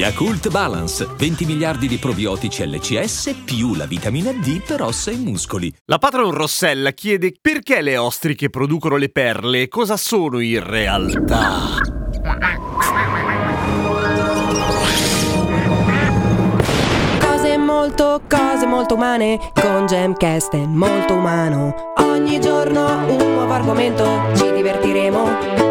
Yakult Balance, 20 miliardi di probiotici LCS più la vitamina D per ossa e muscoli. La patron Rossella chiede perché le ostriche producono le perle e cosa sono in realtà. Cose molto, cose molto umane Con Gemcast è molto umano Ogni giorno un nuovo argomento Ci divertiremo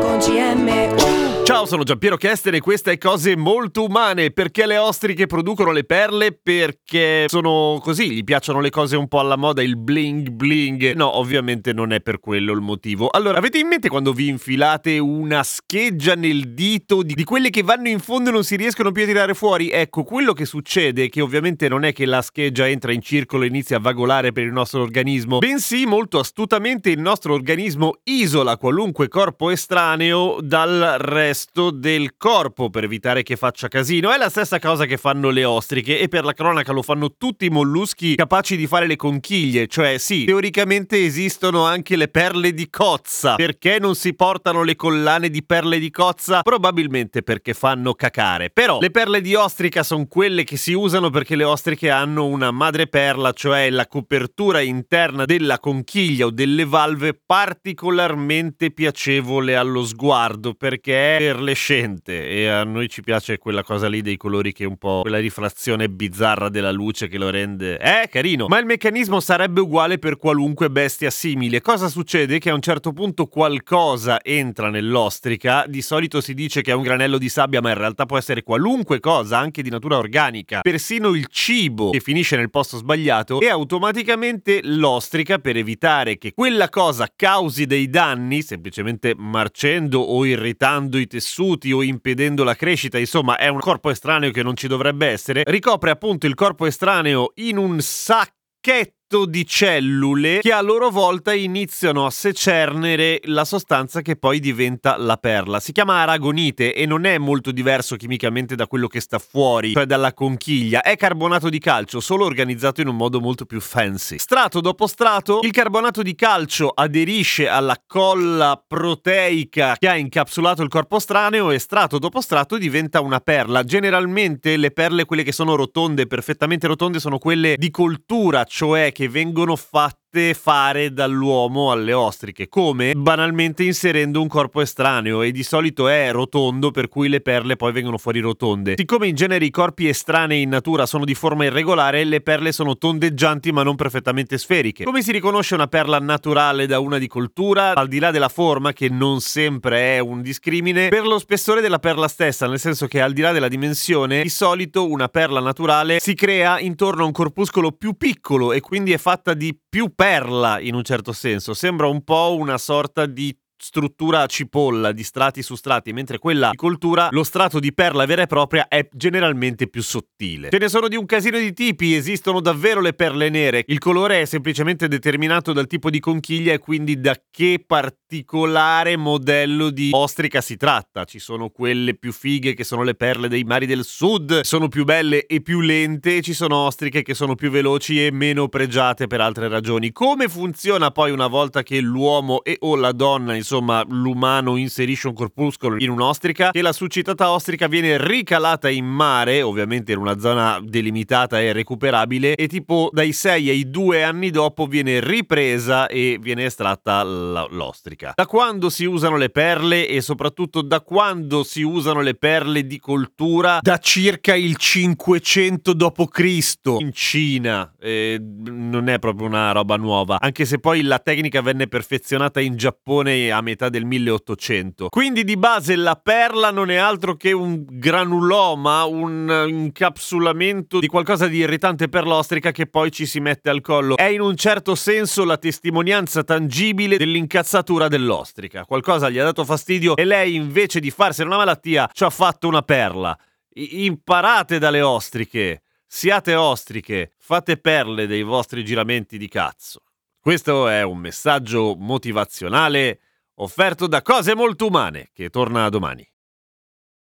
con CM Ciao, sono Giampiero Chester e questa è Cose Molto Umane. Perché le ostriche producono le perle? Perché sono così, gli piacciono le cose un po' alla moda, il bling bling. No, ovviamente non è per quello il motivo. Allora, avete in mente quando vi infilate una scheggia nel dito di, di quelle che vanno in fondo e non si riescono più a tirare fuori? Ecco, quello che succede, che ovviamente non è che la scheggia entra in circolo e inizia a vagolare per il nostro organismo, bensì molto astutamente il nostro organismo isola qualunque corpo estraneo dal resto resto del corpo per evitare che faccia casino. È la stessa cosa che fanno le ostriche e per la cronaca lo fanno tutti i molluschi capaci di fare le conchiglie, cioè sì, teoricamente esistono anche le perle di cozza. Perché non si portano le collane di perle di cozza? Probabilmente perché fanno cacare. Però le perle di ostrica sono quelle che si usano perché le ostriche hanno una madreperla, cioè la copertura interna della conchiglia o delle valve particolarmente piacevole allo sguardo perché perlescente e a noi ci piace quella cosa lì dei colori che è un po' quella rifrazione bizzarra della luce che lo rende eh carino. Ma il meccanismo sarebbe uguale per qualunque bestia simile. Cosa succede? Che a un certo punto qualcosa entra nell'ostrica. Di solito si dice che è un granello di sabbia ma in realtà può essere qualunque cosa anche di natura organica. Persino il cibo che finisce nel posto sbagliato e automaticamente l'ostrica per evitare che quella cosa causi dei danni semplicemente marcendo o irritando i tessuti o impedendo la crescita, insomma è un corpo estraneo che non ci dovrebbe essere, ricopre appunto il corpo estraneo in un sacchetto di cellule che a loro volta iniziano a secernere la sostanza che poi diventa la perla. Si chiama aragonite e non è molto diverso chimicamente da quello che sta fuori, cioè dalla conchiglia. È carbonato di calcio, solo organizzato in un modo molto più fancy. Strato dopo strato, il carbonato di calcio aderisce alla colla proteica che ha incapsulato il corpo straneo e strato dopo strato diventa una perla. Generalmente le perle, quelle che sono rotonde, perfettamente rotonde, sono quelle di coltura, cioè che che vengono fatte fare dall'uomo alle ostriche, come banalmente inserendo un corpo estraneo e di solito è rotondo per cui le perle poi vengono fuori rotonde. Siccome in genere i corpi estranei in natura sono di forma irregolare, le perle sono tondeggianti ma non perfettamente sferiche. Come si riconosce una perla naturale da una di coltura? Al di là della forma, che non sempre è un discrimine, per lo spessore della perla stessa, nel senso che al di là della dimensione, di solito una perla naturale si crea intorno a un corpuscolo più piccolo e quindi è fatta di più perla in un certo senso, sembra un po' una sorta di struttura cipolla di strati su strati, mentre quella di coltura, lo strato di perla vera e propria è generalmente più sottile. Ce ne sono di un casino di tipi, esistono davvero le perle nere. Il colore è semplicemente determinato dal tipo di conchiglia e quindi da che particolare modello di ostrica si tratta. Ci sono quelle più fighe che sono le perle dei mari del sud, sono più belle e più lente, ci sono ostriche che sono più veloci e meno pregiate per altre ragioni. Come funziona poi una volta che l'uomo e o la donna, insomma, insomma l'umano inserisce un corpuscolo in un'ostrica, che la succitata ostrica viene ricalata in mare, ovviamente in una zona delimitata e recuperabile, e tipo dai 6 ai 2 anni dopo viene ripresa e viene estratta l'ostrica. Da quando si usano le perle e soprattutto da quando si usano le perle di coltura? Da circa il 500 d.C. in Cina. Eh, non è proprio una roba nuova, anche se poi la tecnica venne perfezionata in Giappone a metà del 1800. Quindi di base la perla non è altro che un granuloma, un incapsulamento di qualcosa di irritante per l'ostrica che poi ci si mette al collo. È in un certo senso la testimonianza tangibile dell'incazzatura dell'ostrica. Qualcosa gli ha dato fastidio e lei invece di farsene una malattia ci ha fatto una perla. I- imparate dalle ostriche. Siate ostriche, fate perle dei vostri giramenti di cazzo. Questo è un messaggio motivazionale offerto da Cose Molto Umane, che torna domani.